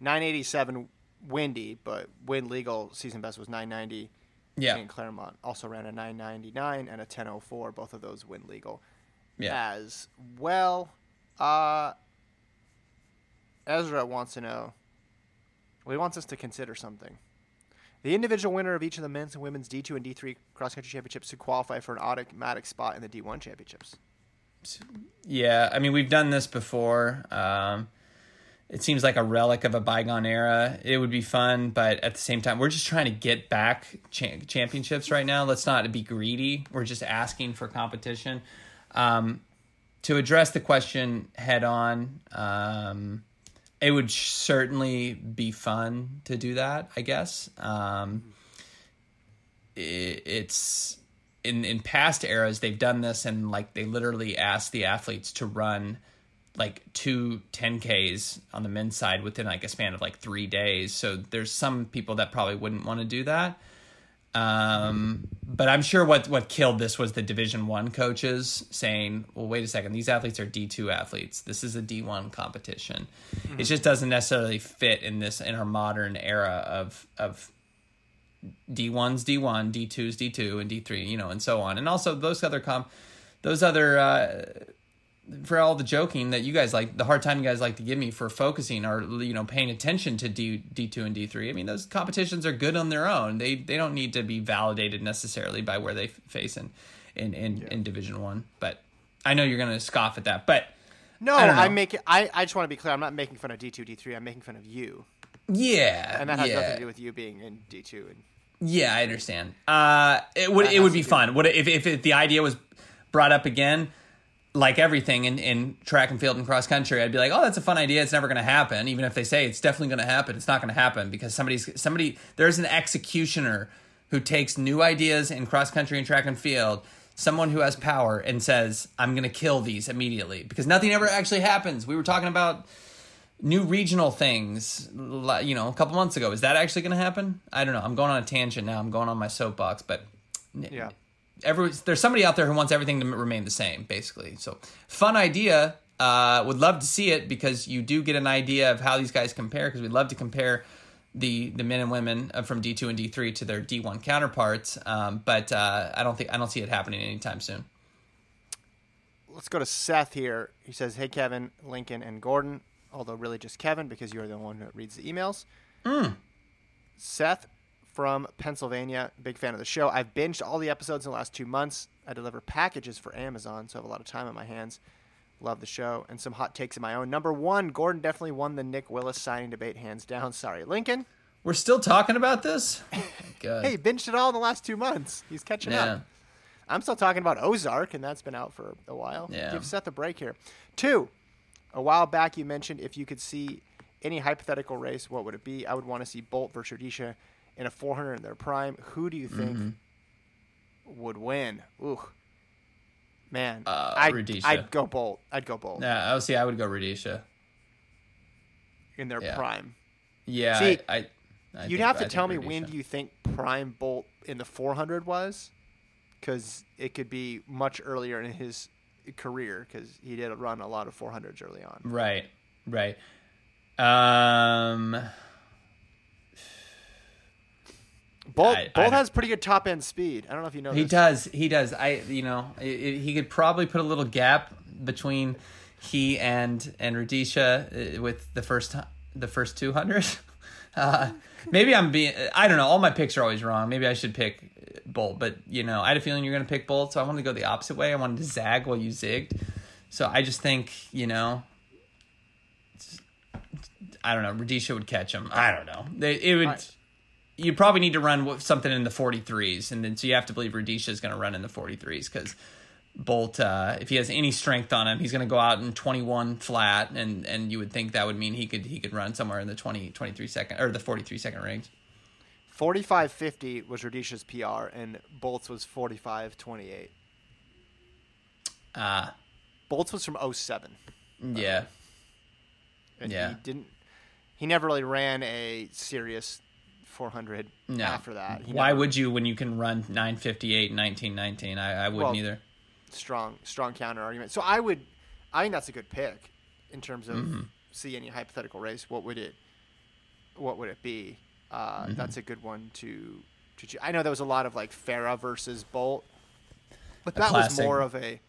987 windy, but wind legal season best was 990. Yeah. And Claremont also ran a 999 and a 1004. Both of those wind legal. Yeah. As well, uh, Ezra wants to know. Well, he wants us to consider something. The individual winner of each of the men's and women's D2 and D3 cross country championships to qualify for an automatic spot in the D1 championships. Yeah, I mean we've done this before. Um, it seems like a relic of a bygone era. It would be fun, but at the same time, we're just trying to get back cha- championships right now. Let's not be greedy. We're just asking for competition. Um, to address the question head on, um, it would certainly be fun to do that. I guess um, it, it's in in past eras they've done this and like they literally ask the athletes to run like two 10ks on the men's side within like a span of like three days so there's some people that probably wouldn't want to do that um, but i'm sure what what killed this was the division one coaches saying well wait a second these athletes are d2 athletes. This is a d1 competition. It just doesn't necessarily fit in this in our modern era of of D1's D1, D2's D2, and D3, you know, and so on. And also those other com, those other, uh, for all the joking that you guys like, the hard time you guys like to give me for focusing or, you know, paying attention to D, D2 and D3. I mean, those competitions are good on their own. They, they don't need to be validated necessarily by where they face in, in, in, yeah. in Division One. But I know you're going to scoff at that, but no, I am making, I, I just want to be clear. I'm not making fun of D2, D3. I'm making fun of you. Yeah. And that has yeah. nothing to do with you being in D2 and yeah, I understand. Uh, it would it would be fun. what if if it, the idea was brought up again, like everything in, in track and field and cross country, I'd be like, oh, that's a fun idea. It's never going to happen. Even if they say it's definitely going to happen, it's not going to happen because somebody's somebody there's an executioner who takes new ideas in cross country and track and field. Someone who has power and says, "I'm going to kill these immediately," because nothing ever actually happens. We were talking about new regional things you know a couple months ago is that actually going to happen i don't know i'm going on a tangent now i'm going on my soapbox but yeah every, there's somebody out there who wants everything to remain the same basically so fun idea uh, would love to see it because you do get an idea of how these guys compare because we'd love to compare the the men and women from D2 and D3 to their D1 counterparts um, but uh, I don't think I don't see it happening anytime soon let's go to Seth here he says hey Kevin Lincoln and Gordon although really just Kevin because you're the one that reads the emails. Mm. Seth from Pennsylvania, big fan of the show. I've binged all the episodes in the last two months. I deliver packages for Amazon, so I have a lot of time on my hands. Love the show and some hot takes of my own. Number one, Gordon definitely won the Nick Willis signing debate hands down. Sorry, Lincoln. We're still talking about this. hey, binged it all in the last two months. He's catching yeah. up. I'm still talking about Ozark, and that's been out for a while. Yeah. Give Seth a break here. Two, a while back, you mentioned if you could see any hypothetical race, what would it be? I would want to see Bolt versus Rudisha in a 400 in their prime. Who do you think mm-hmm. would win? Ooh, man, uh, I'd, I'd, go Bolt. I'd go Bolt. Yeah, I would see. I would go Rudisha in their yeah. prime. Yeah, see, I, I, I you'd think, have to tell me Rudisha. when do you think prime Bolt in the 400 was? Because it could be much earlier in his career because he did run a lot of 400s early on. Right, right. Um, Bolt I, Bolt I has pretty good top end speed. I don't know if you know. He this. does. He does. I you know it, it, he could probably put a little gap between he and and Rudisha uh, with the first the first two hundred. Uh, maybe I'm being. I don't know. All my picks are always wrong. Maybe I should pick Bolt, but you know, I had a feeling you're going to pick Bolt, so I wanted to go the opposite way. I wanted to zag while you zigged. So I just think you know. I don't know. Rudisha would catch him. I don't know. They, it would. Right. You probably need to run something in the 43s, and then so you have to believe Rudisha is going to run in the 43s because Bolt, uh, if he has any strength on him, he's going to go out in 21 flat, and and you would think that would mean he could he could run somewhere in the 20 23 second or the 43 second range. 45.50 was Rudisha's PR, and Bolt's was 45.28. Ah, uh, Bolt's was from 07. Yeah. And yeah. He didn't. He never really ran a serious 400 no. after that. Why would you when you can run 958 and 1919? I, I wouldn't well, either. Strong, strong counter argument. So I would, I think that's a good pick in terms of mm-hmm. see any hypothetical race. What would it, what would it be? Uh, Mm-hmm. That's a good one to, to. choo- I know there was a lot of like Farah versus Bolt, but that was more of a.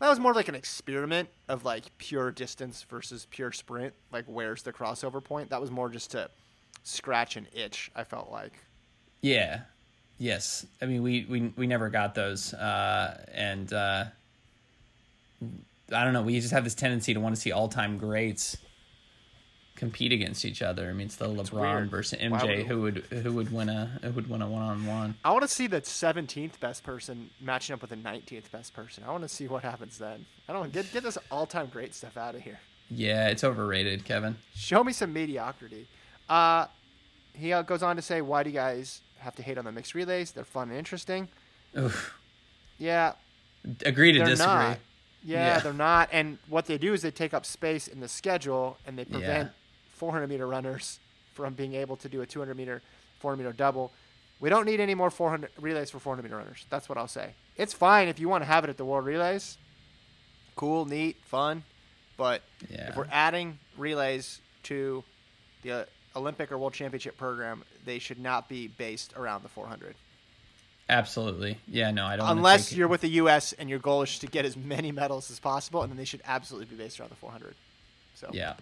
Well, that was more like an experiment of like pure distance versus pure sprint. Like, where's the crossover point? That was more just to scratch an itch. I felt like. Yeah. Yes. I mean, we we we never got those, uh, and uh, I don't know. We just have this tendency to want to see all time greats compete against each other. I mean, it's the LeBron weird. versus MJ would- who would who would win a who would win a one on one. I want to see the 17th best person matching up with the 19th best person. I want to see what happens then. I don't get get this all-time great stuff out of here. Yeah, it's overrated, Kevin. Show me some mediocrity. Uh, he uh, goes on to say, "Why do you guys have to hate on the mixed relays? They're fun and interesting." Oof. Yeah, Agree to they're disagree. not. Yeah, Yeah. they're not. And what they do is they take up space in the schedule and they prevent Yeah. 400 meter runners from being able to do a 200 meter, 400 meter double. We don't need any more 400 relays for 400 meter runners. That's what I'll say. It's fine if you want to have it at the World Relays. Cool, neat, fun. But Yeah. if we're adding relays to the Olympic or World Championship program, they should not be based around the 400 Absolutely. Yeah, no, I don't. unless take- you're with the U.S. and your goal is to get as many medals as possible, and then they should absolutely be based around the 400. So Yeah,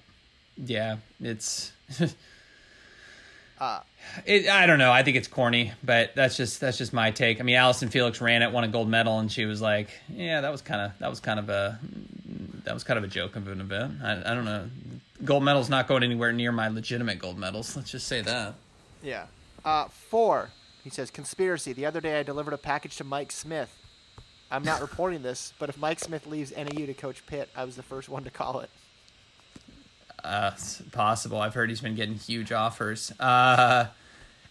yeah, it's. Uh, it, I don't know. I think it's corny, but that's just that's just my take. I mean, Allison Felix ran it, won a gold medal, and she was like, "Yeah, that was kind of that was kind of a that was kind of a joke of an event." I, I don't know. Gold medal's not going anywhere near my legitimate gold medals. Let's just say that. yeah. Uh, four. He says conspiracy. The other day I delivered a package to Mike Smith. I'm not reporting this, but if Mike Smith leaves NAU to coach Pitt, I was the first one to call it. Uh, it's possible. I've heard he's been getting huge offers. Uh,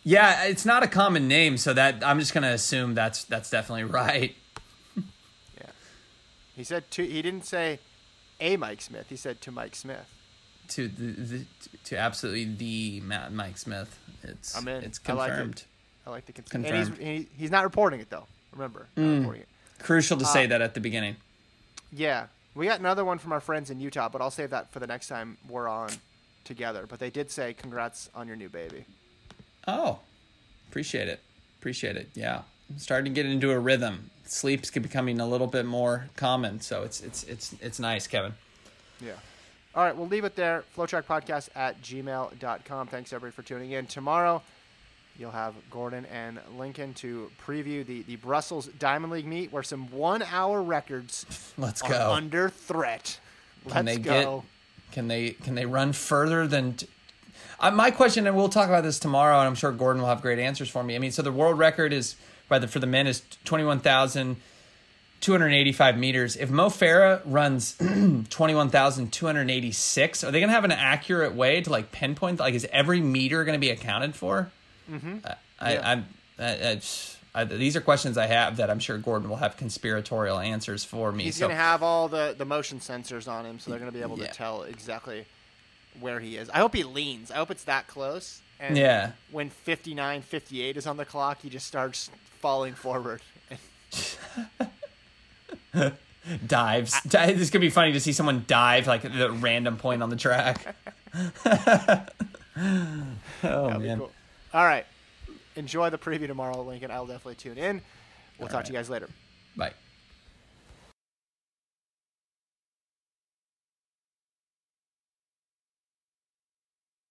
yeah, it's not a common name, so that I'm just gonna assume that's that's definitely right. He said to. He didn't say a Mike Smith. He said to Mike Smith. To the, the to absolutely the Mike Smith. It's I'm in. it's I like it. confirmed. I like the cons- Confirmed. And he's, he, he's not reporting it though. Remember, mm. it. Crucial to say uh, that at the beginning. Yeah, we got another one from our friends in Utah, but I'll save that for the next time we're on together. But they did say congrats on your new baby. Oh, appreciate it. Appreciate it. Yeah, starting to get into a rhythm. Sleep's becoming a little bit more common, so it's it's it's it's nice, Kevin. Yeah. All right, we'll leave it there. Flotrackpodcast at gmail.com. Thanks, everybody, for tuning in. Tomorrow, you'll have Gordon and Lincoln to preview the, the Brussels Diamond League meet where some one hour records Let's are go. under threat. Let's Can they go. get? Can they? Can they run further than? T- uh, my question, and we'll talk about this tomorrow, and I'm sure Gordon will have great answers for me. I mean, so the world record is by the for the men is twenty one thousand two hundred eighty five meters. If Mo Farah runs twenty one thousand two hundred eighty six, are they going to have an accurate way to like pinpoint? Like, is every meter going to be accounted for? Mm-hmm. I, Yeah. I'm. I, I, I, these are questions I have that I'm sure Gordon will have conspiratorial answers for me. He's so going to have all the, the motion sensors on him, so they're going to be able Yeah. to tell exactly where he is. I hope he leans. I hope it's that close. And Yeah. when 59, 58 is on the clock, he just starts falling forward. dives. Di- This could be funny to see someone dive like the random point on the track. oh That'd be man. cool. All right. Enjoy the preview tomorrow, Lincoln. I'll definitely tune in. We'll talk to you guys later. Bye.